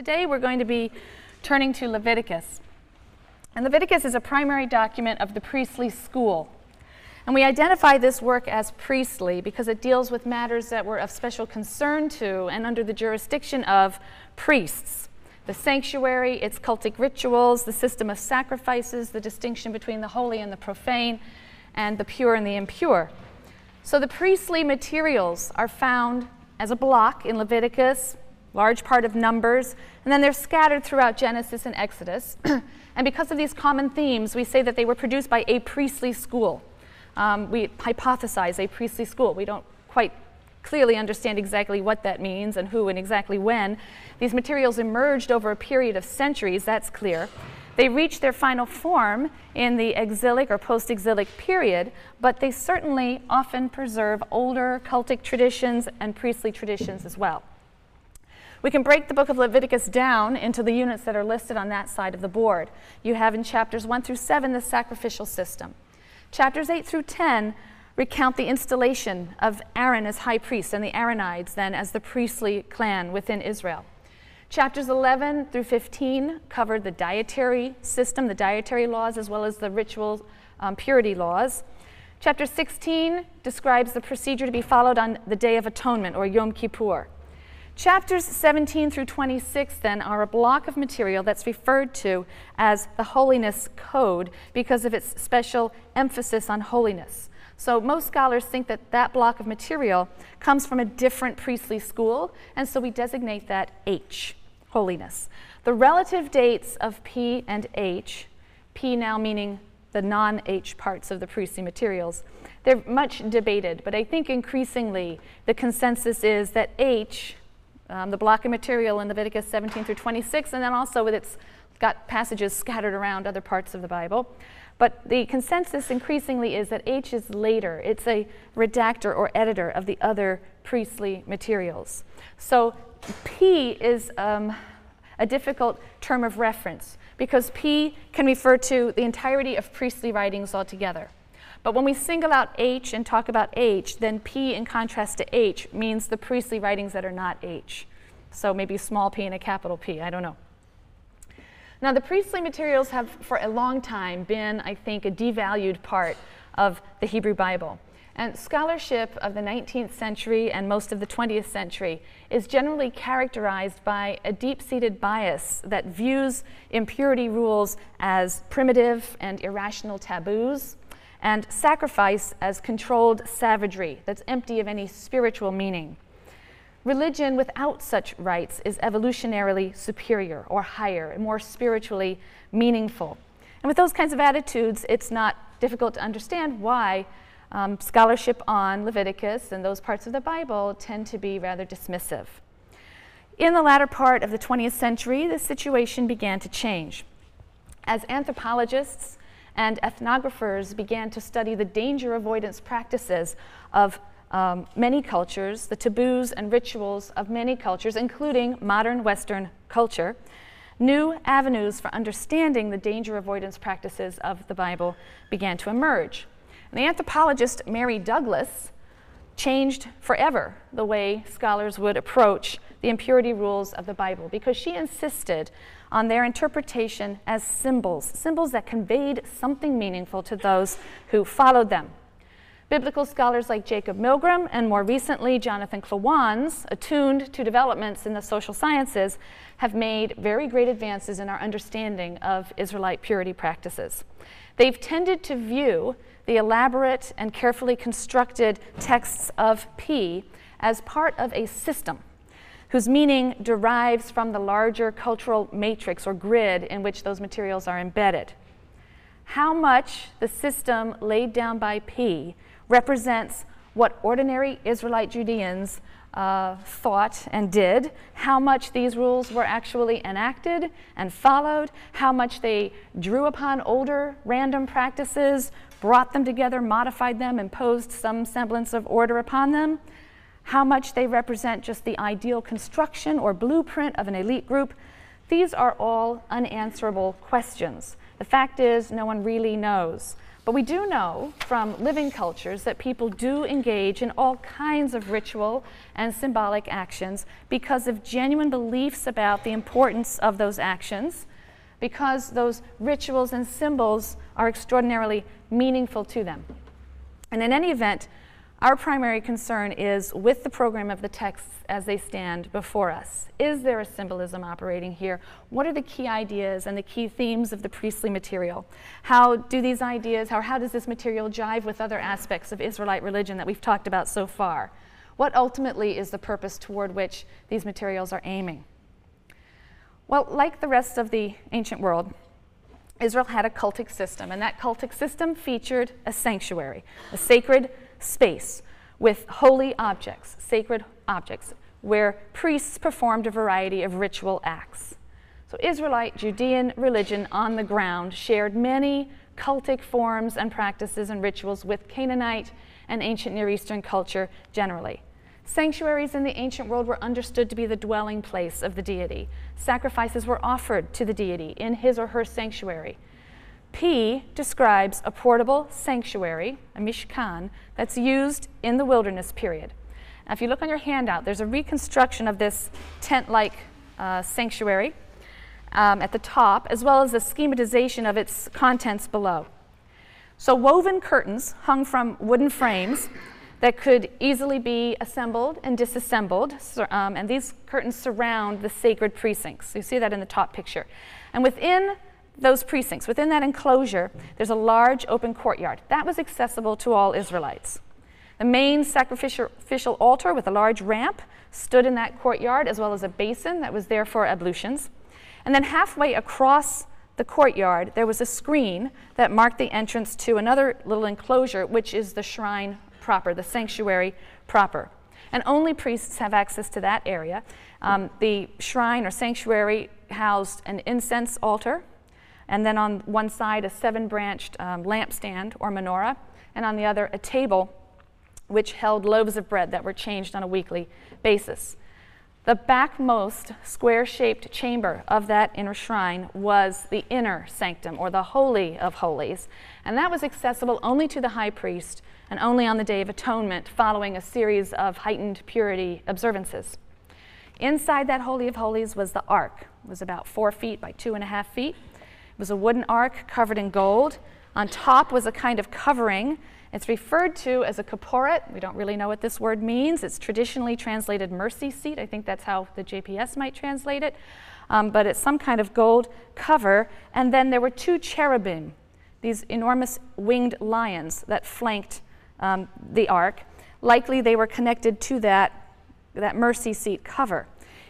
Today we're going to be turning to Leviticus. And Leviticus is a primary document of the priestly school. And we identify this work as priestly because it deals with matters that were of special concern to and under the jurisdiction of priests. The sanctuary, its cultic rituals, the system of sacrifices, the distinction between the holy and the profane, and the pure and the impure. So the priestly materials are found as a block in Leviticus, large part of Numbers, and then they're scattered throughout Genesis and Exodus. and because of these common themes, we say that they were produced by a priestly school. Um, we hypothesize a priestly school. We don't quite clearly understand exactly what that means and who and exactly when. These materials emerged over a period of centuries, that's clear. They reached their final form in the exilic or post exilic period, but they certainly often preserve older cultic traditions and priestly traditions as well. We can break the book of Leviticus down into the units that are listed on that side of the board. You have in chapters 1 through 7 the sacrificial system. Chapters 8 through 10 recount the installation of Aaron as high priest and the Aaronides then as the priestly clan within Israel. Chapters 11 through 15 cover the dietary system, the dietary laws, as well as the ritual um, purity laws. Chapter 16 describes the procedure to be followed on the Day of Atonement or Yom Kippur. Chapters 17 through 26 then are a block of material that's referred to as the Holiness Code because of its special emphasis on holiness. So most scholars think that that block of material comes from a different priestly school, and so we designate that H, holiness. The relative dates of P and H, P now meaning the non H parts of the priestly materials, they're much debated, but I think increasingly the consensus is that H um, the block of material in Leviticus 17 through 26, and then also with its got passages scattered around other parts of the Bible. But the consensus increasingly is that H is later. It's a redactor or editor of the other priestly materials. So P is um, a difficult term of reference because P can refer to the entirety of priestly writings altogether. But when we single out H and talk about H, then P in contrast to H means the priestly writings that are not H. So maybe small p and a capital P, I don't know. Now, the priestly materials have for a long time been, I think, a devalued part of the Hebrew Bible. And scholarship of the 19th century and most of the 20th century is generally characterized by a deep seated bias that views impurity rules as primitive and irrational taboos and sacrifice as controlled savagery that's empty of any spiritual meaning. Religion without such rites is evolutionarily superior or higher and more spiritually meaningful. And with those kinds of attitudes, it's not difficult to understand why um, scholarship on Leviticus and those parts of the Bible tend to be rather dismissive. In the latter part of the 20th century, the situation began to change. As anthropologists and ethnographers began to study the danger avoidance practices of um, many cultures, the taboos and rituals of many cultures, including modern Western culture, new avenues for understanding the danger avoidance practices of the Bible began to emerge. And the anthropologist Mary Douglas changed forever the way scholars would approach the impurity rules of the Bible because she insisted on their interpretation as symbols, symbols that conveyed something meaningful to those who followed them. Biblical scholars like Jacob Milgrom and more recently Jonathan Klawans, attuned to developments in the social sciences, have made very great advances in our understanding of Israelite purity practices. They've tended to view the elaborate and carefully constructed texts of P as part of a system whose meaning derives from the larger cultural matrix or grid in which those materials are embedded. How much the system laid down by P represents what ordinary Israelite Judeans uh, thought and did, how much these rules were actually enacted and followed, how much they drew upon older random practices, brought them together, modified them, imposed some semblance of order upon them, how much they represent just the ideal construction or blueprint of an elite group. These are all unanswerable questions. The fact is, no one really knows. But we do know from living cultures that people do engage in all kinds of ritual and symbolic actions because of genuine beliefs about the importance of those actions, because those rituals and symbols are extraordinarily meaningful to them. And in any event, our primary concern is with the program of the texts as they stand before us. Is there a symbolism operating here? What are the key ideas and the key themes of the priestly material? How do these ideas, how, how does this material jive with other aspects of Israelite religion that we've talked about so far? What ultimately is the purpose toward which these materials are aiming? Well, like the rest of the ancient world, Israel had a cultic system, and that cultic system featured a sanctuary, a sacred space with holy objects, sacred objects, where priests performed a variety of ritual acts. So, Israelite Judean religion on the ground shared many cultic forms and practices and rituals with Canaanite and ancient Near Eastern culture generally. Sanctuaries in the ancient world were understood to be the dwelling place of the deity. Sacrifices were offered to the deity in his or her sanctuary. P describes a portable sanctuary, a mishkan, that's used in the wilderness period. Now, if you look on your handout, there's a reconstruction of this tent like uh, sanctuary um, at the top, as well as a schematization of its contents below. So, woven curtains hung from wooden frames that could easily be assembled and disassembled, um, and these curtains surround the sacred precincts. You see that in the top picture. And within those precincts, within that enclosure, there's a large open courtyard. That was accessible to all Israelites. The main sacrificial altar with a large ramp stood in that courtyard, as well as a basin that was there for ablutions. And then halfway across the courtyard, there was a screen that marked the entrance to another little enclosure, which is the shrine proper, the sanctuary proper. And only priests have access to that area. Um, the shrine or sanctuary housed an incense altar and then on one side, a seven branched um, lampstand or menorah, and on the other, a table which held loaves of bread that were changed on a weekly basis. The backmost square shaped chamber of that inner shrine was the inner sanctum, or the Holy of Holies, and that was accessible only to the high priest and only on the Day of Atonement following a series of heightened purity observances. Inside that Holy of Holies was the ark. It was about four feet by two and a half feet was a wooden ark covered in gold. On top was a kind of covering. It's referred to as a kaporet. We don't really know what this word means. It's traditionally translated mercy seat. I think that's how the JPS might translate it. Um, but it's some kind of gold cover. And then there were two cherubim, these enormous winged lions that flanked um, the ark. Likely they were connected to that, that mercy seat cover.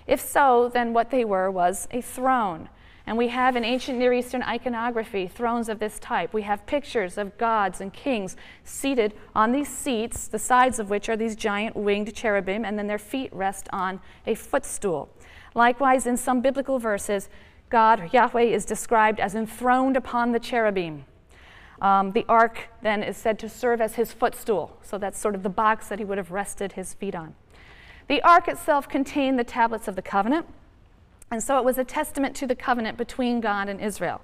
If so, then what they were was a throne. And we have in ancient Near Eastern iconography thrones of this type. We have pictures of gods and kings seated on these seats, the sides of which are these giant winged cherubim, and then their feet rest on a footstool. Likewise, in some biblical verses, God, Yahweh, is described as enthroned upon the cherubim. Um, the ark then is said to serve as his footstool, so that's sort of the box that he would have rested his feet on. The ark itself contained the tablets of the covenant and so it was a testament to the covenant between God and Israel.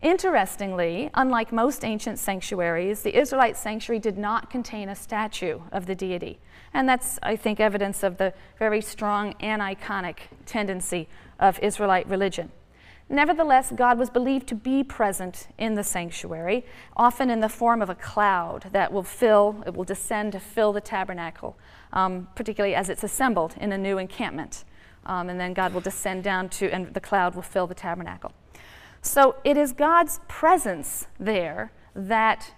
Interestingly, unlike most ancient sanctuaries, the Israelite sanctuary did not contain a statue of the deity. And that's, I think, evidence of the very strong aniconic tendency of Israelite religion. Nevertheless, God was believed to be present in the sanctuary, often in the form of a cloud that will fill, it will descend to fill the tabernacle, um, particularly as it's assembled in a new encampment um, and then God will descend down to, and the cloud will fill the tabernacle. So it is God's presence there that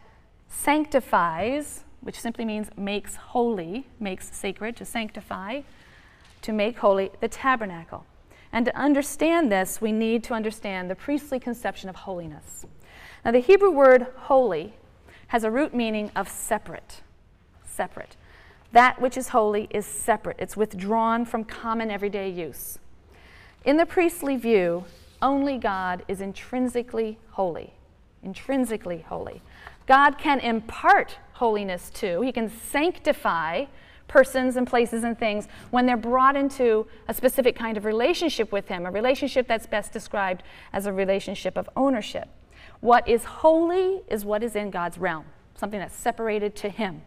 sanctifies, which simply means makes holy, makes sacred, to sanctify, to make holy the tabernacle. And to understand this, we need to understand the priestly conception of holiness. Now, the Hebrew word holy has a root meaning of separate. Separate. That which is holy is separate, it's withdrawn from common everyday use. In the priestly view, only God is intrinsically holy. Intrinsically holy. God can impart holiness to, He can sanctify persons and places and things when they're brought into a specific kind of relationship with Him, a relationship that's best described as a relationship of ownership. What is holy is what is in God's realm, something that's separated to Him.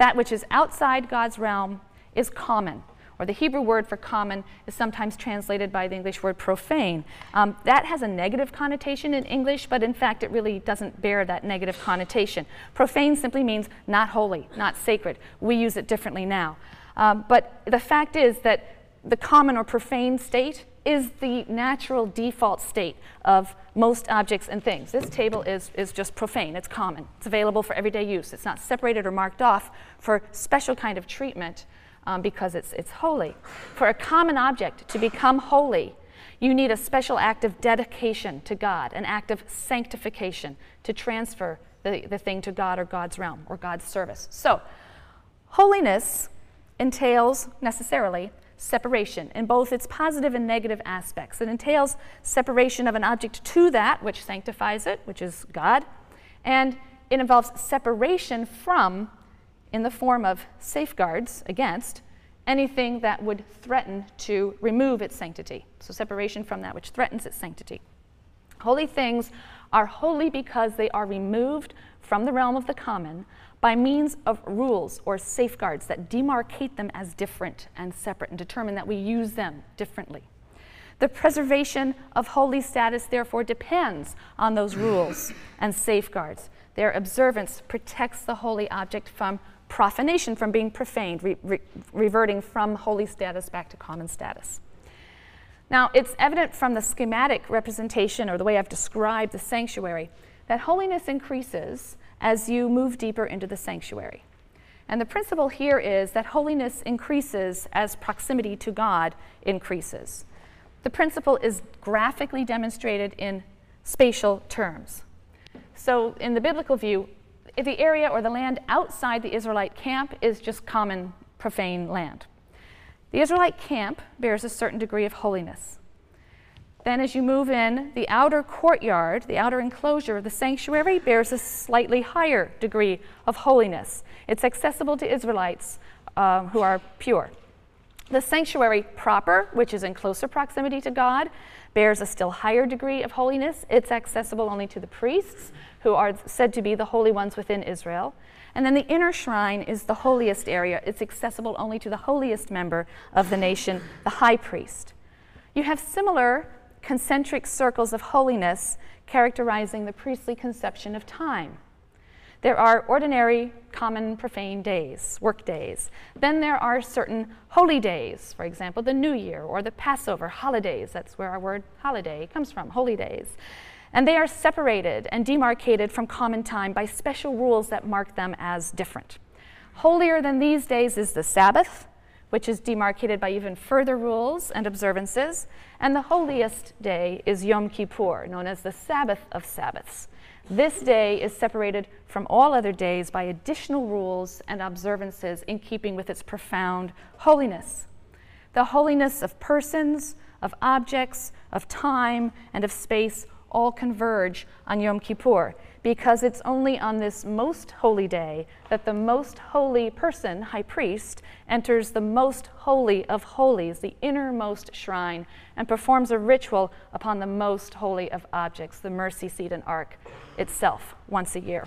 That which is outside God's realm is common, or the Hebrew word for common is sometimes translated by the English word profane. Um, that has a negative connotation in English, but in fact, it really doesn't bear that negative connotation. Profane simply means not holy, not sacred. We use it differently now. Um, but the fact is that the common or profane state is the natural default state of most objects and things. This table is, is just profane, it's common, it's available for everyday use. It's not separated or marked off for special kind of treatment um, because it's, it's holy. For a common object to become holy, you need a special act of dedication to God, an act of sanctification to transfer the, the thing to God or God's realm or God's service. So, holiness entails necessarily separation in both its positive and negative aspects. It entails separation of an object to that which sanctifies it, which is God, and it involves separation from, in the form of safeguards against, anything that would threaten to remove its sanctity. So, separation from that which threatens its sanctity. Holy things are holy because they are removed from the realm of the common by means of rules or safeguards that demarcate them as different and separate and determine that we use them differently. The preservation of holy status, therefore, depends on those rules and safeguards. Their observance protects the holy object from profanation, from being profaned, re- re- reverting from holy status back to common status. Now, it's evident from the schematic representation or the way I've described the sanctuary that holiness increases as you move deeper into the sanctuary. And the principle here is that holiness increases as proximity to God increases. The principle is graphically demonstrated in spatial terms. So, in the biblical view, the area or the land outside the Israelite camp is just common profane land. The Israelite camp bears a certain degree of holiness. Then, as you move in, the outer courtyard, the outer enclosure of the sanctuary, bears a slightly higher degree of holiness. It's accessible to Israelites uh, who are pure. The sanctuary proper, which is in closer proximity to God, bears a still higher degree of holiness. It's accessible only to the priests, who are said to be the holy ones within Israel. And then the inner shrine is the holiest area. It's accessible only to the holiest member of the nation, the high priest. You have similar concentric circles of holiness characterizing the priestly conception of time. There are ordinary, common, profane days, work days. Then there are certain holy days, for example, the New Year or the Passover, holidays. That's where our word holiday comes from, holy days. And they are separated and demarcated from common time by special rules that mark them as different. Holier than these days is the Sabbath, which is demarcated by even further rules and observances. And the holiest day is Yom Kippur, known as the Sabbath of Sabbaths. This day is separated from all other days by additional rules and observances in keeping with its profound holiness. The holiness of persons, of objects, of time, and of space all converge on Yom Kippur because it's only on this most holy day that the most holy person, high priest, enters the most holy of holies, the innermost shrine, and performs a ritual upon the most holy of objects, the mercy seat and ark itself, once a year.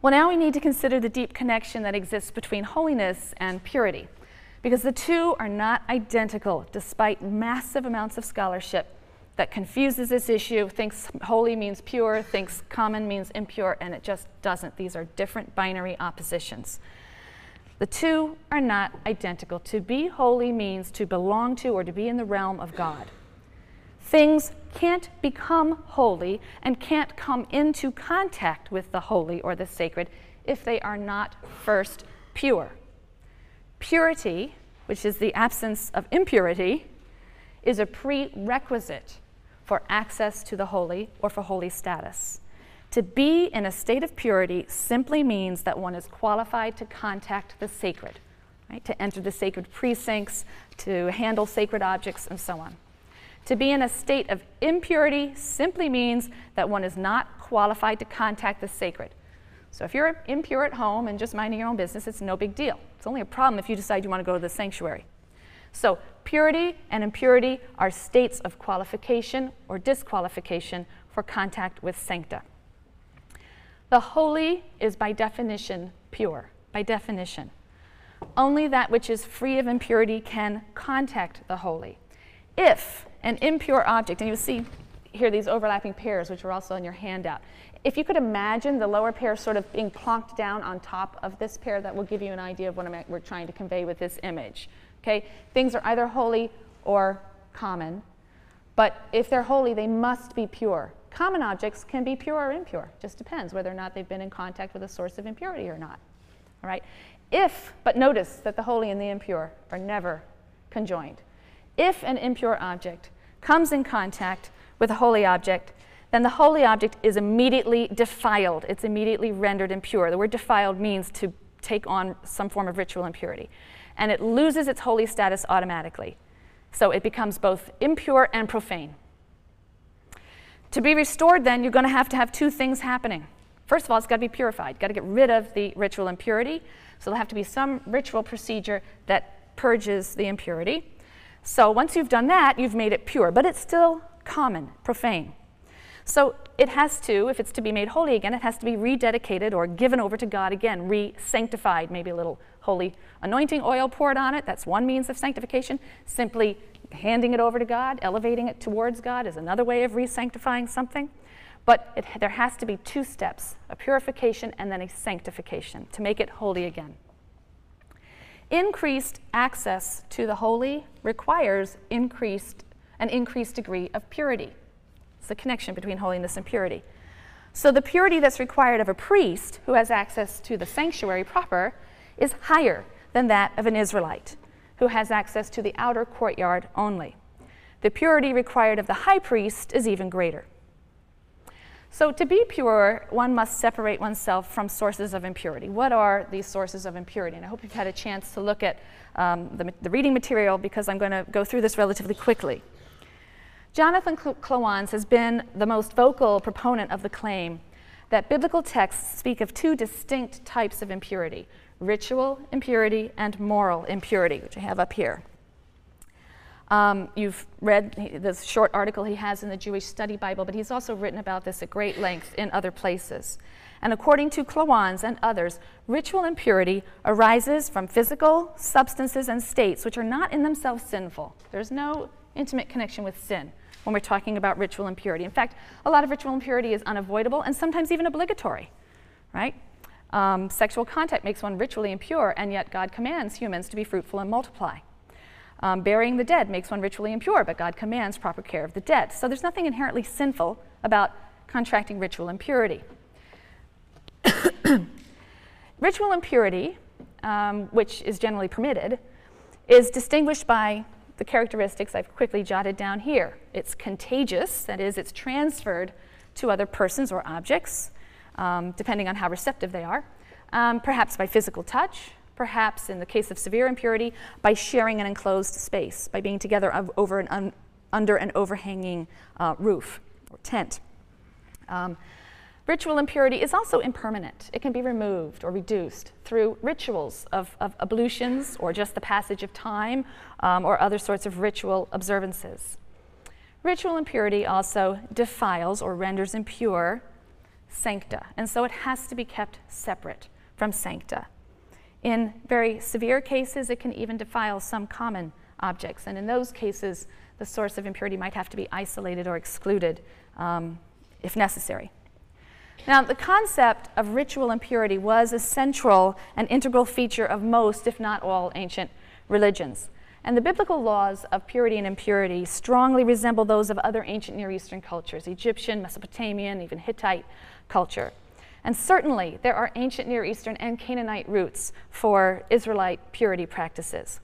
Well, now we need to consider the deep connection that exists between holiness and purity, because the two are not identical despite massive amounts of scholarship that confuses this issue, thinks holy means pure, thinks common means impure, and it just doesn't. These are different binary oppositions. The two are not identical. To be holy means to belong to or to be in the realm of God. Things can't become holy and can't come into contact with the holy or the sacred if they are not first pure. Purity, which is the absence of impurity, is a prerequisite for access to the holy or for holy status. To be in a state of purity simply means that one is qualified to contact the sacred, right? to enter the sacred precincts, to handle sacred objects, and so on. To be in a state of impurity simply means that one is not qualified to contact the sacred. So if you're impure at home and just minding your own business, it's no big deal. It's only a problem if you decide you want to go to the sanctuary. So, purity and impurity are states of qualification or disqualification for contact with sancta. The holy is by definition pure, by definition. Only that which is free of impurity can contact the holy. If an impure object, and you'll see here these overlapping pairs, which are also in your handout. If you could imagine the lower pair sort of being plonked down on top of this pair, that will give you an idea of what I'm, we're trying to convey with this image. Okay? Things are either holy or common, but if they're holy, they must be pure. Common objects can be pure or impure, just depends whether or not they've been in contact with a source of impurity or not. All right? If, but notice that the holy and the impure are never conjoined. If an impure object comes in contact with a holy object, then the holy object is immediately defiled. It's immediately rendered impure. The word defiled means to take on some form of ritual impurity. And it loses its holy status automatically. So it becomes both impure and profane. To be restored, then, you're going to have to have two things happening. First of all, it's got to be purified. Got to get rid of the ritual impurity. So there'll have to be some ritual procedure that purges the impurity. So once you've done that, you've made it pure, but it's still common, profane. So it has to, if it's to be made holy again, it has to be rededicated or given over to God again, re sanctified, maybe a little holy anointing oil poured on it. That's one means of sanctification. Simply handing it over to God, elevating it towards God is another way of re sanctifying something. But it, there has to be two steps a purification and then a sanctification to make it holy again. Increased access to the holy requires increased, an increased degree of purity. It's the connection between holiness and purity. So, the purity that's required of a priest who has access to the sanctuary proper is higher than that of an Israelite who has access to the outer courtyard only. The purity required of the high priest is even greater. So, to be pure, one must separate oneself from sources of impurity. What are these sources of impurity? And I hope you've had a chance to look at um, the, the, reading material because I'm going to go through this relatively quickly. Jonathan Klawans has been the most vocal proponent of the claim that biblical texts speak of two distinct types of impurity ritual impurity and moral impurity, which I have up here. Um, you've read this short article he has in the Jewish Study Bible, but he's also written about this at great length in other places. And according to Klawans and others, ritual impurity arises from physical substances and states which are not in themselves sinful. There's no intimate connection with sin when we're talking about ritual impurity. In fact, a lot of ritual impurity is unavoidable and sometimes even obligatory, right? Um, sexual contact makes one ritually impure, and yet God commands humans to be fruitful and multiply. Um, burying the dead makes one ritually impure, but God commands proper care of the dead. So there's nothing inherently sinful about contracting ritual impurity. ritual impurity, um, which is generally permitted, is distinguished by the characteristics I've quickly jotted down here. It's contagious, that is, it's transferred to other persons or objects, um, depending on how receptive they are, um, perhaps by physical touch, perhaps in the case of severe impurity, by sharing an enclosed space, by being together over an un, under an overhanging uh, roof or tent. Um, ritual impurity is also impermanent. It can be removed or reduced through rituals of, of ablutions or just the passage of time um, or other sorts of ritual observances. Ritual impurity also defiles or renders impure sancta, and so it has to be kept separate from sancta. In very severe cases, it can even defile some common objects, and in those cases, the source of impurity might have to be isolated or excluded um, if necessary. Now, the concept of ritual impurity was a central and integral feature of most, if not all, ancient religions. And the biblical laws of purity and impurity strongly resemble those of other ancient Near Eastern cultures Egyptian, Mesopotamian, even Hittite culture. And certainly, there are ancient Near Eastern and Canaanite roots for Israelite purity practices.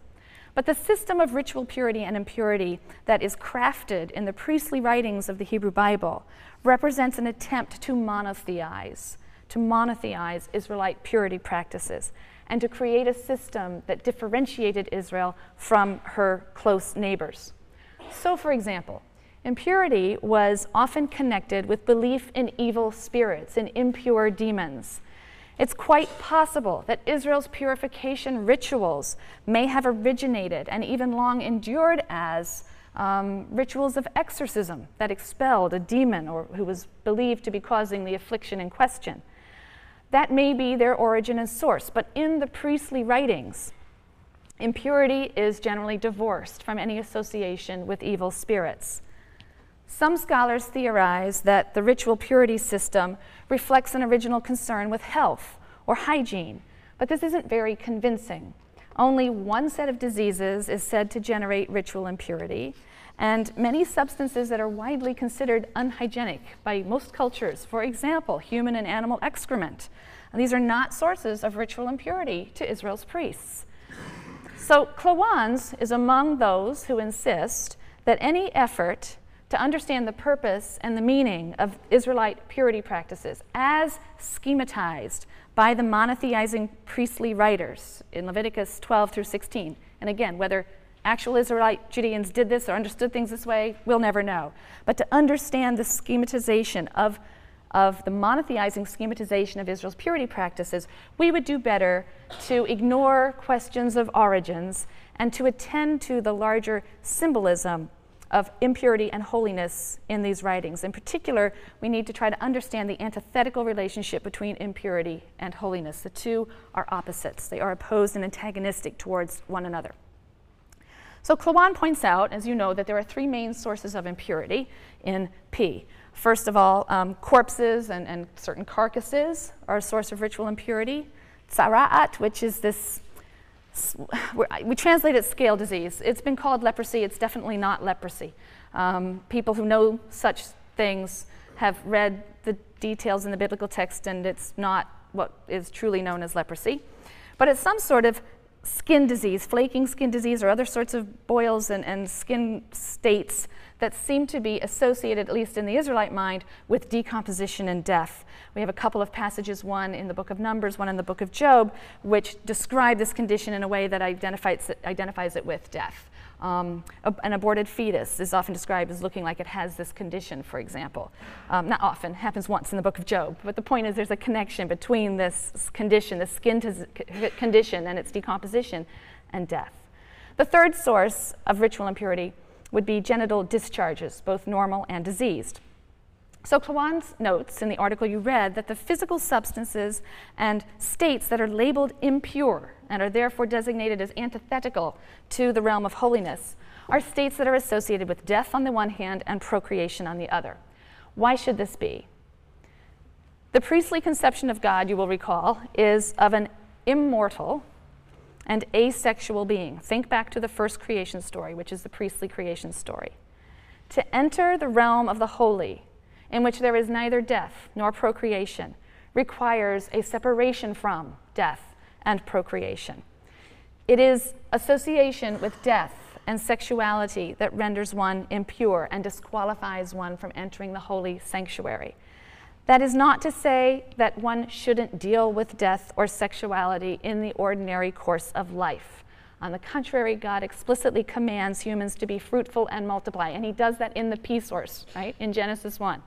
But the system of ritual purity and impurity that is crafted in the priestly writings of the Hebrew Bible represents an attempt to monotheize, to monotheize Israelite purity practices, and to create a system that differentiated Israel from her close neighbors. So, for example, Impurity was often connected with belief in evil spirits and impure demons. It's quite possible that Israel's purification rituals may have originated and even long endured as um, rituals of exorcism that expelled a demon or who was believed to be causing the affliction in question. That may be their origin and source, but in the priestly writings, impurity is generally divorced from any association with evil spirits. Some scholars theorize that the ritual purity system reflects an original concern with health or hygiene, but this isn't very convincing. Only one set of diseases is said to generate ritual impurity, and many substances that are widely considered unhygienic by most cultures, for example, human and animal excrement. These are not sources of ritual impurity to Israel's priests. So, Klawans is among those who insist that any effort to understand the purpose and the meaning of Israelite purity practices as schematized by the monotheizing priestly writers in Leviticus 12 through 16. And again, whether actual Israelite Judeans did this or understood things this way, we'll never know. But to understand the schematization of, of the monotheizing schematization of Israel's purity practices, we would do better to ignore questions of origins and to attend to the larger symbolism of impurity and holiness in these writings. In particular, we need to try to understand the antithetical relationship between impurity and holiness. The two are opposites, they are opposed and antagonistic towards one another. So Klawan points out, as you know, that there are three main sources of impurity in P. First of all, um, corpses and, and certain carcasses are a source of ritual impurity. Tsara'at, which is this we translate it scale disease. It's been called leprosy. It's definitely not leprosy. Um, people who know such things have read the details in the biblical text, and it's not what is truly known as leprosy. But it's some sort of skin disease, flaking skin disease, or other sorts of boils and, and skin states that seem to be associated, at least in the Israelite mind, with decomposition and death. We have a couple of passages, one in the book of Numbers, one in the book of Job, which describe this condition in a way that identifies, identifies it with death. Um, an aborted fetus is often described as looking like it has this condition, for example. Um, not often, happens once in the book of Job, but the point is there's a connection between this condition, the skin condition, and its decomposition and death. The third source of ritual impurity would be genital discharges, both normal and diseased. So Klawans notes in the article you read that the physical substances and states that are labeled impure and are therefore designated as antithetical to the realm of holiness are states that are associated with death on the one hand and procreation on the other. Why should this be? The priestly conception of God, you will recall, is of an immortal and asexual being. Think back to the first creation story, which is the priestly creation story. To enter the realm of the holy, in which there is neither death nor procreation, requires a separation from death and procreation. It is association with death and sexuality that renders one impure and disqualifies one from entering the holy sanctuary. That is not to say that one shouldn't deal with death or sexuality in the ordinary course of life. On the contrary, God explicitly commands humans to be fruitful and multiply, and He does that in the P source, right, in Genesis 1.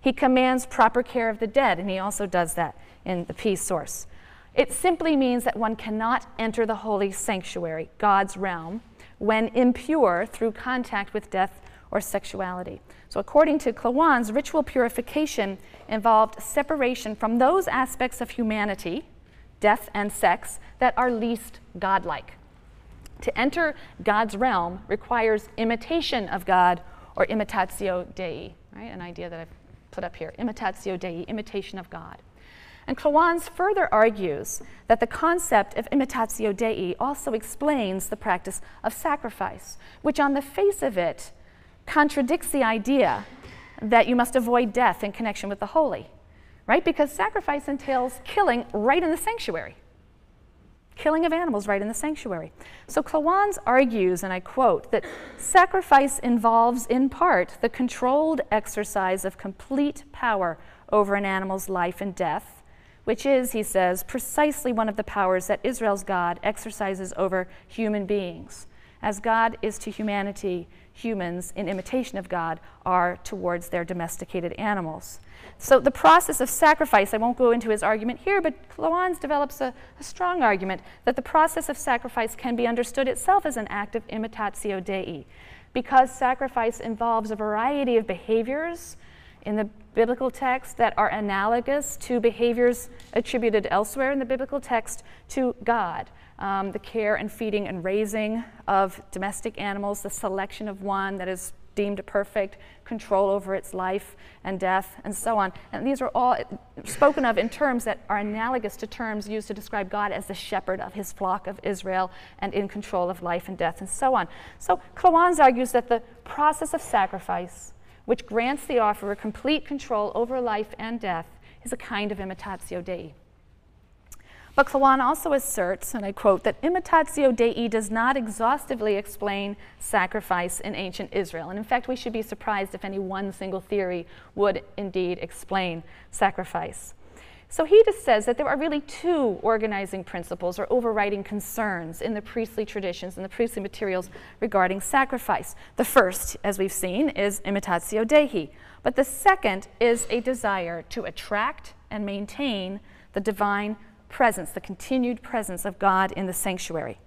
He commands proper care of the dead, and He also does that in the P source. It simply means that one cannot enter the holy sanctuary, God's realm, when impure through contact with death or sexuality. So, according to Klawans, ritual purification involved separation from those aspects of humanity, death and sex, that are least godlike. To enter God's realm requires imitation of God or imitatio Dei, right? An idea that I've put up here imitatio Dei, imitation of God. And Klawans further argues that the concept of imitatio Dei also explains the practice of sacrifice, which on the face of it contradicts the idea that you must avoid death in connection with the holy, right? Because sacrifice entails killing right in the sanctuary. Killing of animals right in the sanctuary. So Klawans argues, and I quote, that sacrifice involves in part the controlled exercise of complete power over an animal's life and death, which is, he says, precisely one of the powers that Israel's God exercises over human beings as God is to humanity, humans, in imitation of God, are towards their domesticated animals. So the process of sacrifice, I won't go into his argument here, but Klawans develops a, a, strong argument that the process of sacrifice can be understood itself as an act of imitatio Dei, because sacrifice involves a variety of behaviors in the biblical text that are analogous to behaviors attributed elsewhere in the biblical text to God. Um, the care and feeding and raising of domestic animals, the selection of one that is deemed perfect, control over its life and death, and so on. And these are all spoken of in terms that are analogous to terms used to describe God as the shepherd of his flock of Israel and in control of life and death, and so on. So Klawans argues that the process of sacrifice which grants the offerer complete control over life and death, is a kind of imitatio Dei. But Kloan also asserts, and I quote, that imitatio Dei does not exhaustively explain sacrifice in ancient Israel. And in fact, we should be surprised if any one single theory would indeed explain sacrifice. So he just says that there are really two organizing principles or overriding concerns in the priestly traditions and the priestly materials regarding sacrifice. The first, as we've seen, is imitatio Dei, but the second is a desire to attract and maintain the divine presence, the continued presence of God in the sanctuary.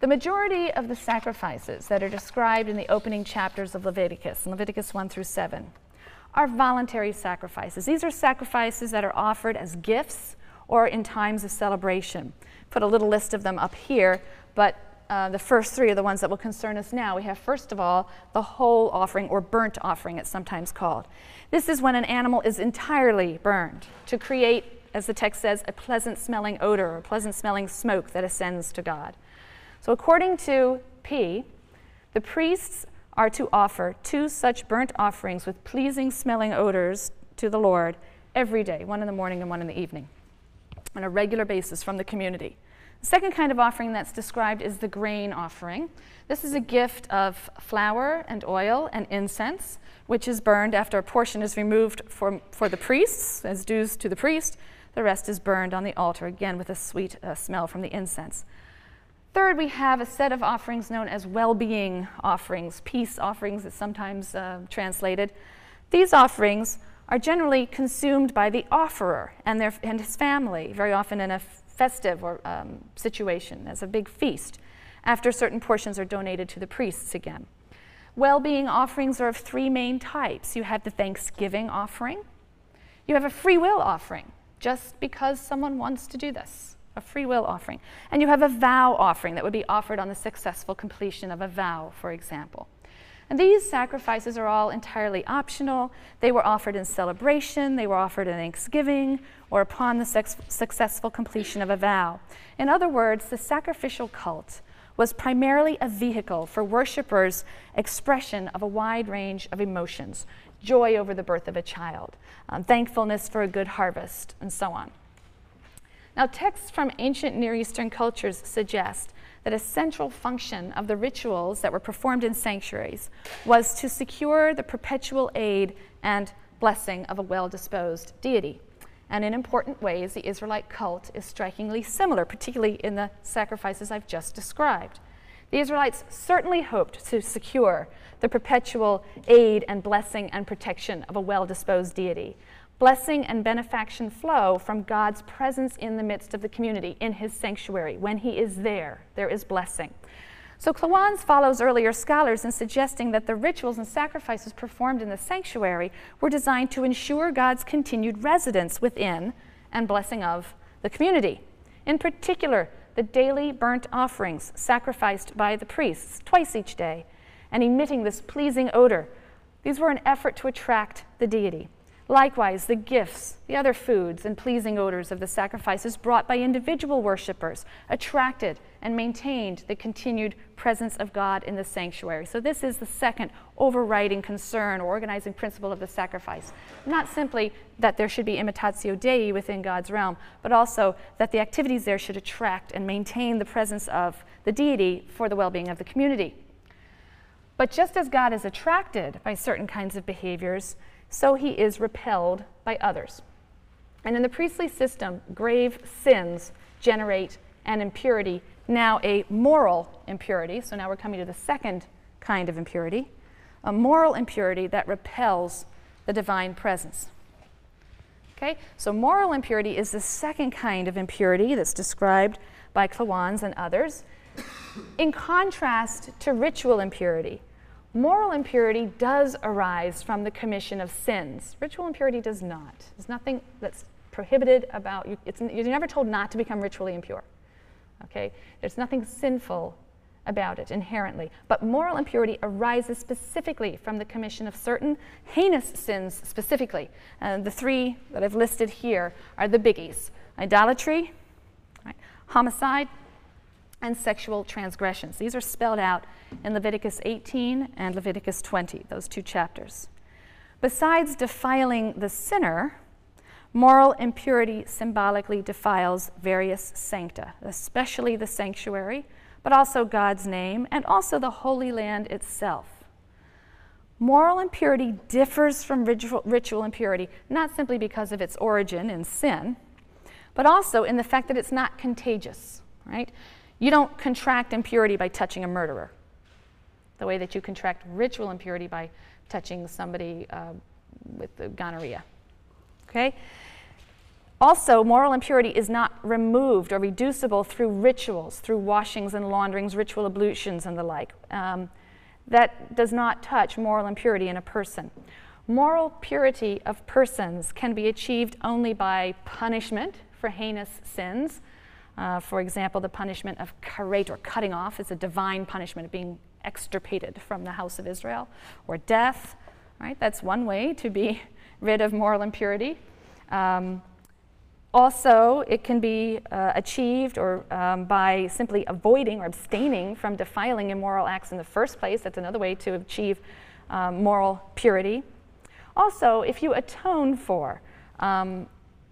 The majority of the sacrifices that are described in the opening chapters of Leviticus, in Leviticus 1 through 7, are voluntary sacrifices. These are sacrifices that are offered as gifts or in times of celebration. Put a little list of them up here, but uh, the first three are the ones that will concern us now. We have, first of all, the whole offering, or burnt offering, it's sometimes called. This is when an animal is entirely burned to create, as the text says, a pleasant smelling odor or pleasant smelling smoke that ascends to God. So, according to P, the priests are to offer two such burnt offerings with pleasing smelling odors to the Lord every day, one in the morning and one in the evening, on a regular basis from the community. The second kind of offering that's described is the grain offering. This is a gift of flour and oil and incense, which is burned after a portion is removed for, for the priests, as dues to the priest. The rest is burned on the altar, again with a sweet uh, smell from the incense. Third, we have a set of offerings known as well being offerings, peace offerings, is sometimes uh, translated. These offerings are generally consumed by the offerer and, their, and his family, very often in a festive or, um, situation, as a big feast, after certain portions are donated to the priests again. Well being offerings are of three main types you have the thanksgiving offering, you have a free will offering, just because someone wants to do this a free will offering. And you have a vow offering that would be offered on the successful completion of a vow, for example. And these sacrifices are all entirely optional. They were offered in celebration, they were offered in thanksgiving, or upon the successful completion of a vow. In other words, the sacrificial cult was primarily a vehicle for worshippers' expression of a wide range of emotions joy over the birth of a child, um, thankfulness for a good harvest, and so on. Now, texts from ancient Near Eastern cultures suggest that a central function of the rituals that were performed in sanctuaries was to secure the perpetual aid and blessing of a well disposed deity. And in important ways, the Israelite cult is strikingly similar, particularly in the sacrifices I've just described. The Israelites certainly hoped to secure the perpetual aid and blessing and protection of a well disposed deity. Blessing and benefaction flow from God's presence in the midst of the community, in his sanctuary. When he is there, there is blessing. So Klawans follows earlier scholars in suggesting that the rituals and sacrifices performed in the sanctuary were designed to ensure God's continued residence within and blessing of the community. In particular, the daily burnt offerings sacrificed by the priests twice each day and emitting this pleasing odor. These were an effort to attract the deity. Likewise, the gifts, the other foods, and pleasing odors of the sacrifices brought by individual worshippers attracted and maintained the continued presence of God in the sanctuary. So, this is the second overriding concern or organizing principle of the sacrifice. Not simply that there should be imitatio Dei within God's realm, but also that the activities there should attract and maintain the presence of the deity for the well being of the community. But just as God is attracted by certain kinds of behaviors, so he is repelled by others. And in the priestly system, grave sins generate an impurity now a moral impurity. So now we're coming to the second kind of impurity a moral impurity that repels the divine presence. Okay, so moral impurity is the second kind of impurity that's described by Klawans and others. In contrast to ritual impurity, moral impurity does arise from the commission of sins. Ritual impurity does not. There's nothing that's prohibited about you. you're never told not to become ritually impure. Okay, there's nothing sinful about it inherently. But moral impurity arises specifically from the commission of certain heinous sins, specifically. Uh, the three that I've listed here are the biggies idolatry, right, homicide, and sexual transgressions. These are spelled out in Leviticus 18 and Leviticus 20, those two chapters. Besides defiling the sinner, moral impurity symbolically defiles various sancta, especially the sanctuary but also God's name, and also the Holy Land itself. Moral impurity differs from ritual, ritual, impurity, not simply because of its origin in sin, but also in the fact that it's not contagious, right? You don't contract impurity by touching a murderer, the way that you contract ritual impurity by touching somebody uh, with gonorrhea, okay? Also, moral impurity is not removed or reducible through rituals, through washings and launderings, ritual ablutions, and the like. Um, that does not touch moral impurity in a person. Moral purity of persons can be achieved only by punishment for heinous sins. Uh, for example, the punishment of karet or cutting off is a divine punishment of being extirpated from the house of Israel, or death. Right? That's one way to be rid of moral impurity. Um, also, it can be uh, achieved or um, by simply avoiding or abstaining from defiling immoral acts in the first place. That's another way to achieve um, moral purity. Also, if you atone for um,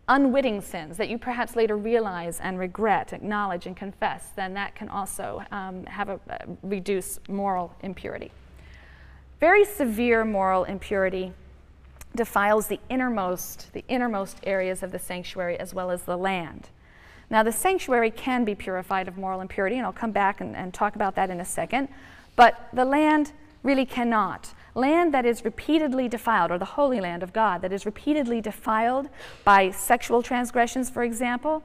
unwitting sins that you perhaps later realize and regret, acknowledge, and confess, then that can also um, have a, uh, reduce moral impurity. Very severe moral impurity defiles the innermost, the innermost areas of the sanctuary as well as the land. Now, the sanctuary can be purified of moral impurity, and I'll come back and, and talk about that in a second, but the land really cannot. Land that is repeatedly defiled, or the holy land of God, that is repeatedly defiled by sexual transgressions, for example,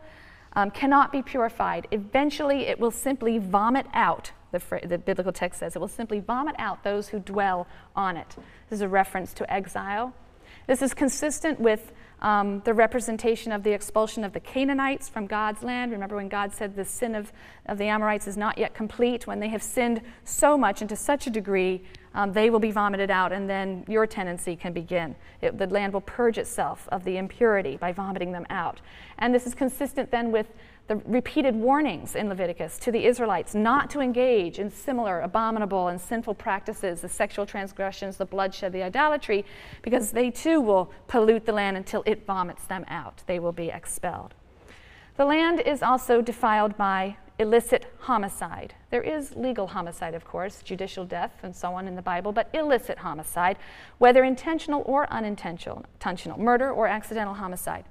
um, cannot be purified. Eventually, it will simply vomit out, the, the biblical text says, it will simply vomit out those who dwell on it. This is a reference to exile this is consistent with um, the representation of the expulsion of the Canaanites from God's land. Remember when God said the sin of, of the Amorites is not yet complete? When they have sinned so much and to such a degree, um, they will be vomited out, and then your tenancy can begin. It, the land will purge itself of the impurity by vomiting them out. And this is consistent then with the repeated warnings in Leviticus to the Israelites not to engage in similar abominable and sinful practices, the sexual transgressions, the bloodshed, the idolatry, because they too will pollute the land until it vomits them out. They will be expelled. The land is also defiled by illicit homicide. There is legal homicide, of course, judicial death and so on in the Bible, but illicit homicide, whether intentional or unintentional, murder or accidental homicide.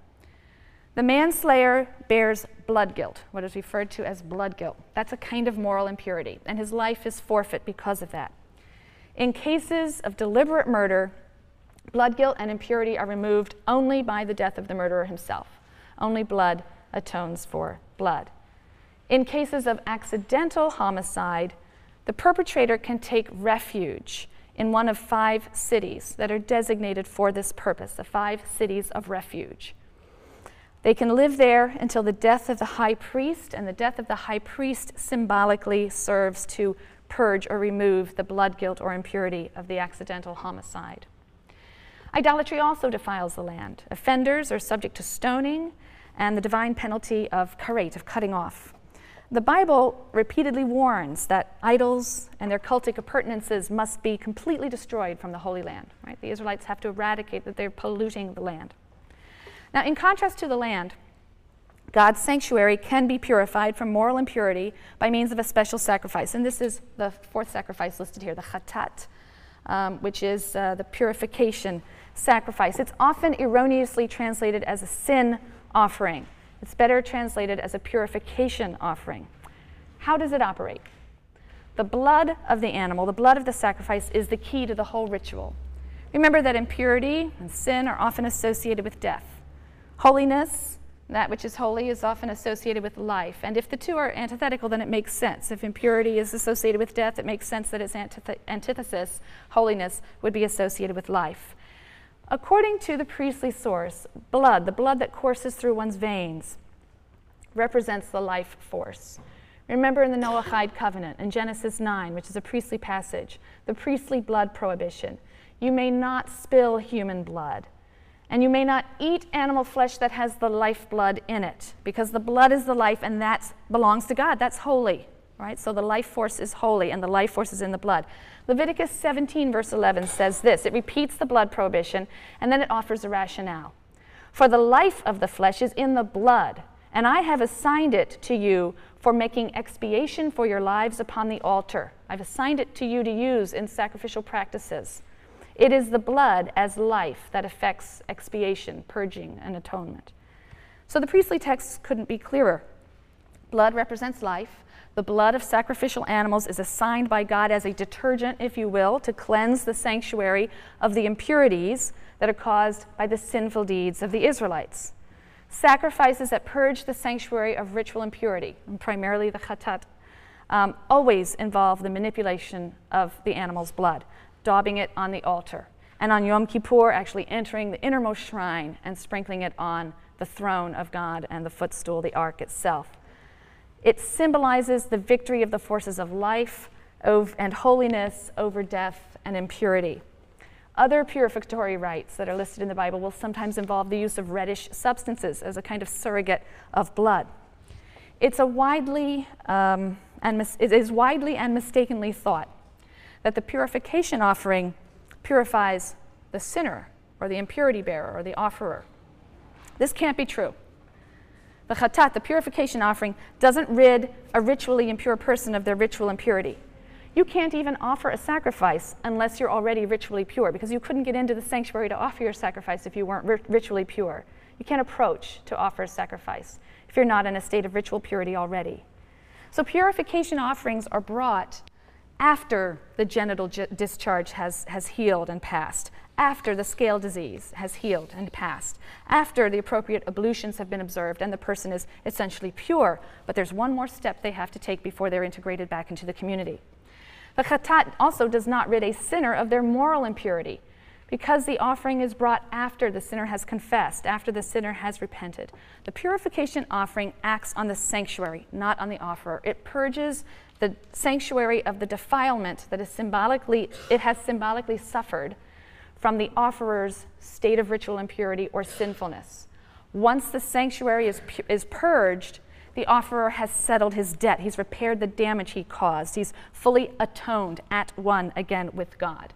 The manslayer bears blood guilt, what is referred to as blood guilt. That's a kind of moral impurity, and his life is forfeit because of that. In cases of deliberate murder, blood guilt and impurity are removed only by the death of the murderer himself. Only blood atones for blood. In cases of accidental homicide, the perpetrator can take refuge in one of five cities that are designated for this purpose, the five cities of refuge. They can live there until the death of the high priest, and the death of the high priest symbolically serves to purge or remove the blood guilt or impurity of the accidental homicide. Idolatry also defiles the land. Offenders are subject to stoning and the divine penalty of karet, of cutting off. The Bible repeatedly warns that idols and their cultic appurtenances must be completely destroyed from the Holy Land. Right? The Israelites have to eradicate that they're polluting the land. Now, in contrast to the land, God's sanctuary can be purified from moral impurity by means of a special sacrifice. And this is the fourth sacrifice listed here, the chatat, um, which is uh, the purification sacrifice. It's often erroneously translated as a sin offering. It's better translated as a purification offering. How does it operate? The blood of the animal, the blood of the sacrifice, is the key to the whole ritual. Remember that impurity and sin are often associated with death. Holiness, that which is holy, is often associated with life. And if the two are antithetical, then it makes sense. If impurity is associated with death, it makes sense that its antith- antithesis, holiness, would be associated with life. According to the priestly source, blood, the blood that courses through one's veins, represents the life force. Remember in the Noahide covenant in Genesis 9, which is a priestly passage, the priestly blood prohibition. You may not spill human blood, and you may not eat animal flesh that has the life blood in it, because the blood is the life and that belongs to God. That's holy, right? So the life force is holy and the life force is in the blood. Leviticus 17, verse 11 says this it repeats the blood prohibition and then it offers a rationale. For the life of the flesh is in the blood, and I have assigned it to you for making expiation for your lives upon the altar. I've assigned it to you to use in sacrificial practices. It is the blood as life that affects expiation, purging, and atonement. So the priestly texts couldn't be clearer. Blood represents life, the blood of sacrificial animals is assigned by God as a detergent, if you will, to cleanse the sanctuary of the impurities that are caused by the sinful deeds of the Israelites. Sacrifices that purge the sanctuary of ritual impurity, and primarily the khatat, um, always involve the manipulation of the animal's blood, daubing it on the altar, and on Yom Kippur, actually entering the innermost shrine and sprinkling it on the throne of God and the footstool, the ark itself. It symbolizes the victory of the forces of life and holiness over death and impurity. Other purificatory rites that are listed in the Bible will sometimes involve the use of reddish substances as a kind of surrogate of blood. It's a widely um, and mis- it is widely and mistakenly thought that the purification offering purifies the sinner or the impurity bearer or the offerer. This can't be true. The khatat, the purification offering, doesn't rid a ritually impure person of their ritual impurity. You can't even offer a sacrifice unless you're already ritually pure, because you couldn't get into the sanctuary to offer your sacrifice if you weren't ritually pure. You can't approach to offer a sacrifice if you're not in a state of ritual purity already. So, purification offerings are brought after the genital discharge has, has healed and passed, after the scale disease has healed and passed, after the appropriate ablutions have been observed and the person is essentially pure. But there's one more step they have to take before they're integrated back into the community. The khatat also does not rid a sinner of their moral impurity because the offering is brought after the sinner has confessed, after the sinner has repented. The purification offering acts on the sanctuary, not on the offerer. It purges the sanctuary of the defilement that is symbolically it has symbolically suffered from the offerer's state of ritual impurity or sinfulness. Once the sanctuary is, pu- is purged, the offerer has settled his debt. He's repaired the damage he caused. He's fully atoned at one again with God.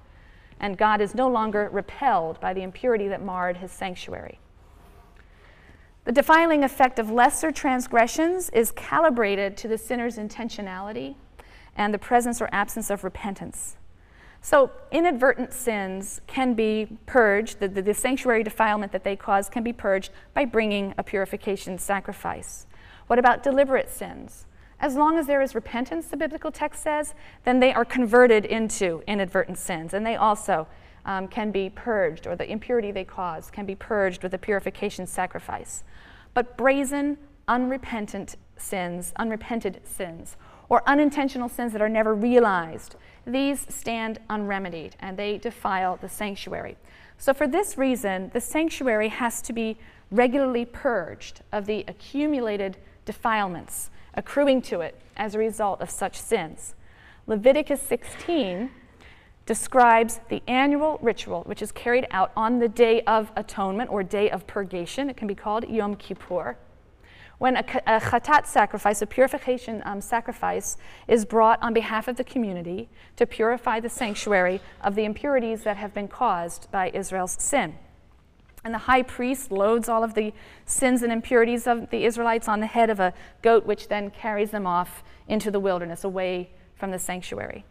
And God is no longer repelled by the impurity that marred his sanctuary. The defiling effect of lesser transgressions is calibrated to the sinner's intentionality and the presence or absence of repentance. So, inadvertent sins can be purged, the, the, the, sanctuary defilement that they cause can be purged by bringing a purification sacrifice. What about deliberate sins? As long as there is repentance, the biblical text says, then they are converted into inadvertent sins, and they also um, can be purged, or the impurity they cause can be purged with a purification sacrifice. But brazen, unrepentant sins, unrepented sins, or unintentional sins that are never realized, these stand unremedied and they defile the sanctuary. So, for this reason, the sanctuary has to be regularly purged of the accumulated defilements accruing to it as a result of such sins. Leviticus 16 describes the annual ritual which is carried out on the Day of Atonement or Day of Purgation. It can be called Yom Kippur when a, a khatat sacrifice, a purification um, sacrifice, is brought on behalf of the community to purify the sanctuary of the impurities that have been caused by Israel's sin. And the high priest loads all of the sins and impurities of the Israelites on the head of a goat, which then carries them off into the wilderness, away from the sanctuary.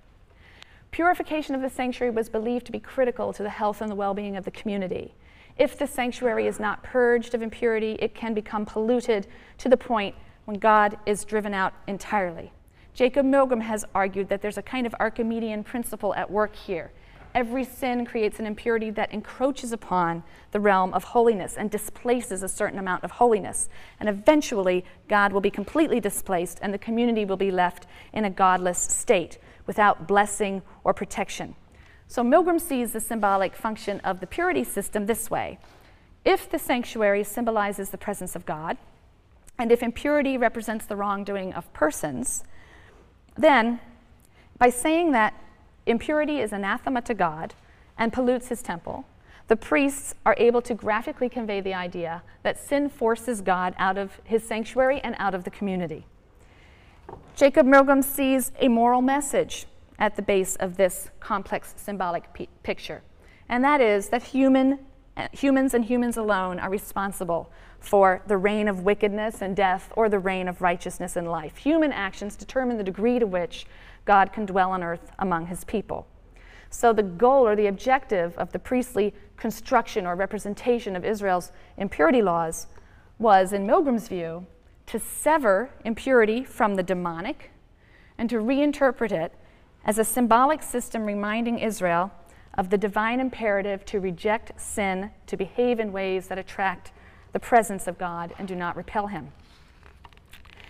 Purification of the sanctuary was believed to be critical to the health and the well being of the community. If the sanctuary is not purged of impurity, it can become polluted to the point when God is driven out entirely. Jacob Milgrom has argued that there's a kind of Archimedean principle at work here. Every sin creates an impurity that encroaches upon the realm of holiness and displaces a certain amount of holiness. And eventually, God will be completely displaced and the community will be left in a godless state without blessing or protection. So Milgrom sees the symbolic function of the purity system this way. If the sanctuary symbolizes the presence of God, and if impurity represents the wrongdoing of persons, then by saying that impurity is anathema to God and pollutes his temple, the priests are able to graphically convey the idea that sin forces God out of his sanctuary and out of the community. Jacob Milgrom sees a moral message at the base of this complex symbolic p- picture, and that is that human, humans and humans alone are responsible for the reign of wickedness and death or the reign of righteousness and life. Human actions determine the degree to which God can dwell on earth among his people. So, the goal or the objective of the priestly construction or representation of Israel's impurity laws was, in Milgrom's view, to sever impurity from the demonic and to reinterpret it as a symbolic system reminding Israel of the divine imperative to reject sin, to behave in ways that attract the presence of God and do not repel him.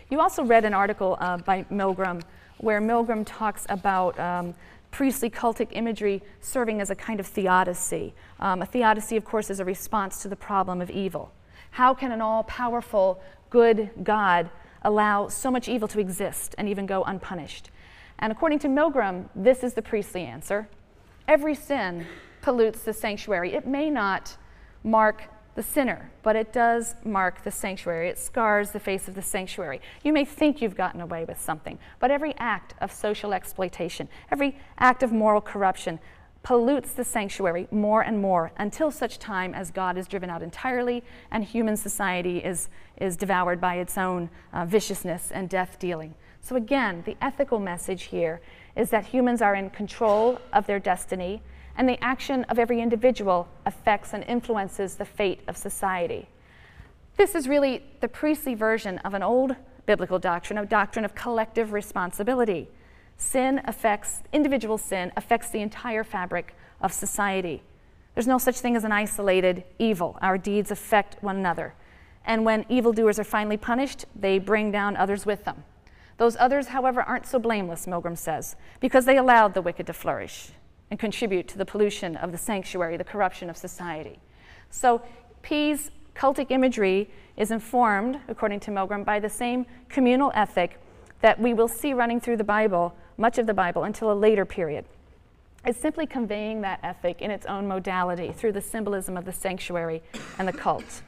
You also read an article uh, by Milgrom where Milgrom talks about um, priestly cultic imagery serving as a kind of theodicy. Um, a theodicy, of course, is a response to the problem of evil. How can an all powerful, good God allow so much evil to exist and even go unpunished? And according to Milgrom, this is the priestly answer. Every sin pollutes the sanctuary. It may not mark the sinner, but it does mark the sanctuary. It scars the face of the sanctuary. You may think you've gotten away with something, but every act of social exploitation, every act of moral corruption pollutes the sanctuary more and more until such time as God is driven out entirely and human society is, is devoured by its own uh, viciousness and death dealing. So, again, the ethical message here is that humans are in control of their destiny and the action of every individual affects and influences the fate of society. This is really the priestly version of an old biblical doctrine, a doctrine of collective responsibility. Sin affects, individual sin affects the entire fabric of society. There's no such thing as an isolated evil. Our deeds affect one another. And when evildoers are finally punished, they bring down others with them. Those others, however, aren't so blameless, Milgrom says, because they allowed the wicked to flourish and contribute to the pollution of the sanctuary, the corruption of society. So, P's cultic imagery is informed, according to Milgrom, by the same communal ethic that we will see running through the Bible, much of the Bible, until a later period. It's simply conveying that ethic in its own modality through the symbolism of the sanctuary and the cult.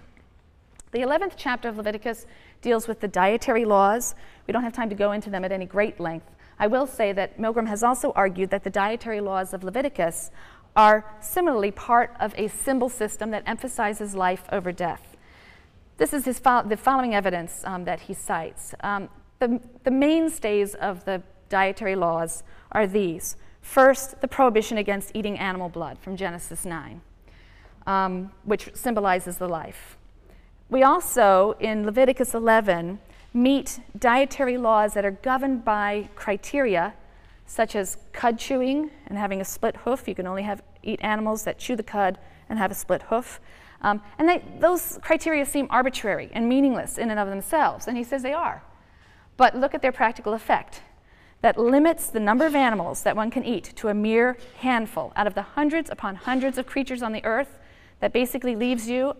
The 11th chapter of Leviticus deals with the dietary laws. We don't have time to go into them at any great length, I will say that Milgrom has also argued that the dietary laws of Leviticus are similarly part of a symbol system that emphasizes life over death. This is fo- the following evidence um, that he cites. Um, the, the mainstays of the dietary laws are these. First, the prohibition against eating animal blood from Genesis 9, um, which symbolizes the life. We also, in Leviticus 11, meet dietary laws that are governed by criteria such as cud chewing and having a split hoof. You can only have eat animals that chew the cud and have a split hoof. Um, and they, those criteria seem arbitrary and meaningless in and of themselves, and he says they are. But look at their practical effect. That limits the number of animals that one can eat to a mere handful out of the hundreds upon hundreds of creatures on the earth that basically leaves you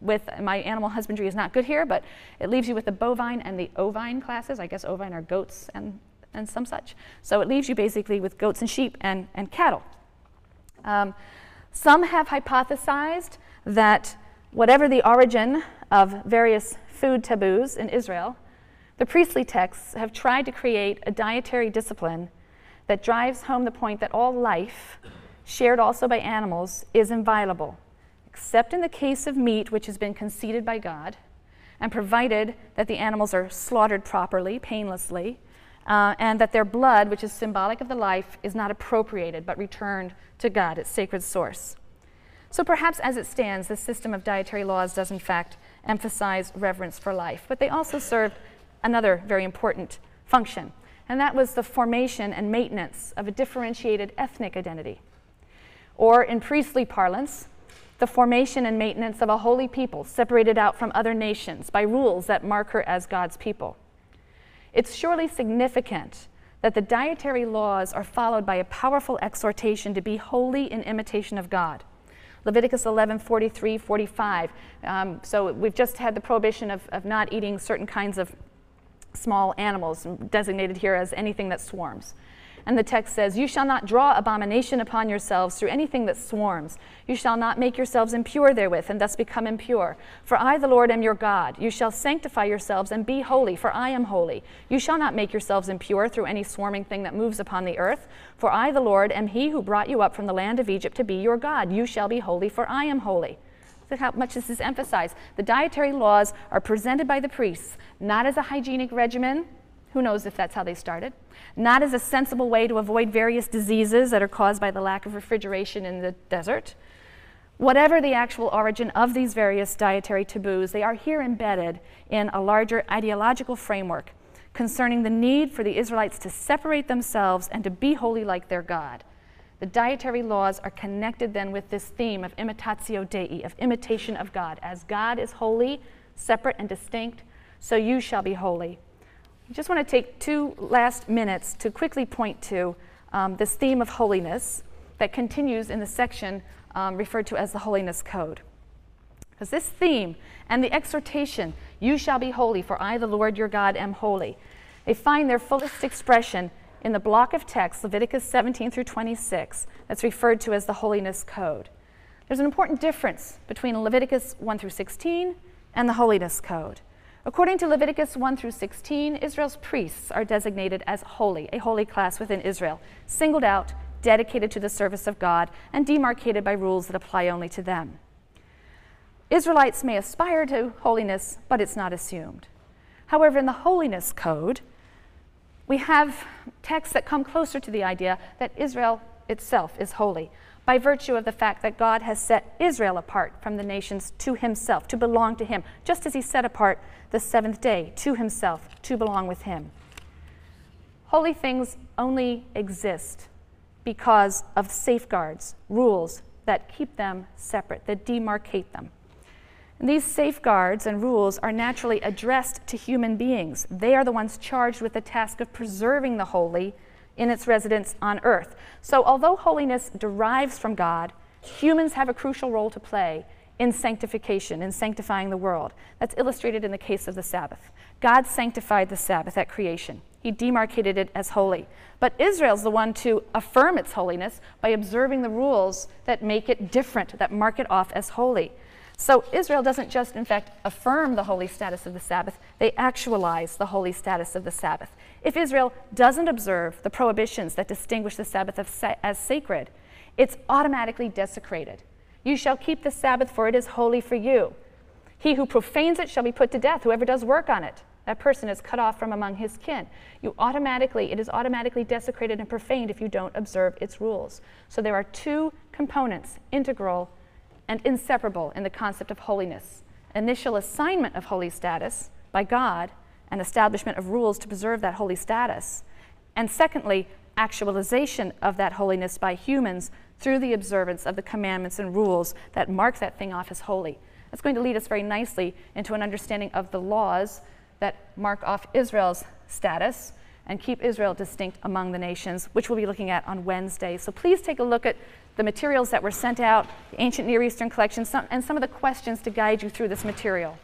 with my animal husbandry is not good here, but it leaves you with the bovine and the ovine classes. I guess ovine are goats and, and some such. So it leaves you basically with goats and sheep and, and cattle. Um, some have hypothesized that whatever the origin of various food taboos in Israel, the priestly texts have tried to create a dietary discipline that drives home the point that all life, shared also by animals, is inviolable except in the case of meat which has been conceded by God, and provided that the animals are slaughtered properly, painlessly, uh, and that their blood, which is symbolic of the life, is not appropriated but returned to God, its sacred source. So perhaps as it stands, the system of dietary laws does in fact emphasize reverence for life, but they also serve another very important function. and that was the formation and maintenance of a differentiated ethnic identity. Or, in priestly parlance, the formation and maintenance of a holy people separated out from other nations by rules that mark her as God's people. It's surely significant that the dietary laws are followed by a powerful exhortation to be holy in imitation of God. Leviticus 11, 43, 45. Um, so we've just had the prohibition of, of not eating certain kinds of small animals, designated here as anything that swarms. And the text says, You shall not draw abomination upon yourselves through anything that swarms. You shall not make yourselves impure therewith, and thus become impure. For I, the Lord, am your God. You shall sanctify yourselves and be holy, for I am holy. You shall not make yourselves impure through any swarming thing that moves upon the earth. For I, the Lord, am he who brought you up from the land of Egypt to be your God. You shall be holy, for I am holy. Look how much this is emphasized. The dietary laws are presented by the priests, not as a hygienic regimen. Who knows if that's how they started? Not as a sensible way to avoid various diseases that are caused by the lack of refrigeration in the desert. Whatever the actual origin of these various dietary taboos, they are here embedded in a larger ideological framework concerning the need for the Israelites to separate themselves and to be holy like their God. The dietary laws are connected then with this theme of imitatio Dei, of imitation of God. As God is holy, separate, and distinct, so you shall be holy. I just want to take two last minutes to quickly point to um, this theme of holiness that continues in the section um, referred to as the Holiness Code. Because this theme and the exhortation, you shall be holy, for I, the Lord your God, am holy, they find their fullest expression in the block of text, Leviticus 17 through 26, that's referred to as the Holiness Code. There's an important difference between Leviticus 1 through 16 and the Holiness Code. According to Leviticus 1 through 16, Israel's priests are designated as holy, a holy class within Israel, singled out, dedicated to the service of God, and demarcated by rules that apply only to them. Israelites may aspire to holiness, but it's not assumed. However, in the holiness code, we have texts that come closer to the idea that Israel itself is holy by virtue of the fact that God has set Israel apart from the nations to himself, to belong to him, just as he set apart the seventh day to himself, to belong with him. Holy things only exist because of safeguards, rules that keep them separate, that demarcate them. And these safeguards and rules are naturally addressed to human beings. They are the ones charged with the task of preserving the holy in its residence on earth. So, although holiness derives from God, humans have a crucial role to play in sanctification, in sanctifying the world. That's illustrated in the case of the Sabbath. God sanctified the Sabbath at creation, He demarcated it as holy. But Israel's the one to affirm its holiness by observing the rules that make it different, that mark it off as holy. So Israel doesn't just, in fact, affirm the holy status of the Sabbath, they actualize the holy status of the Sabbath. If Israel doesn't observe the prohibitions that distinguish the Sabbath as sacred, it's automatically desecrated. You shall keep the Sabbath, for it is holy for you. He who profanes it shall be put to death, whoever does work on it. That person is cut off from among his kin. You automatically, it is automatically desecrated and profaned if you don't observe its rules. So there are two components, integral and inseparable in the concept of holiness initial assignment of holy status by God and establishment of rules to preserve that holy status. And secondly, actualization of that holiness by humans through the observance of the commandments and rules that mark that thing off as holy. That's going to lead us very nicely into an understanding of the laws that mark off Israel's status and keep Israel distinct among the nations, which we'll be looking at on Wednesday. So please take a look at the materials that were sent out, the Ancient Near Eastern collection, and some of the questions to guide you through this material.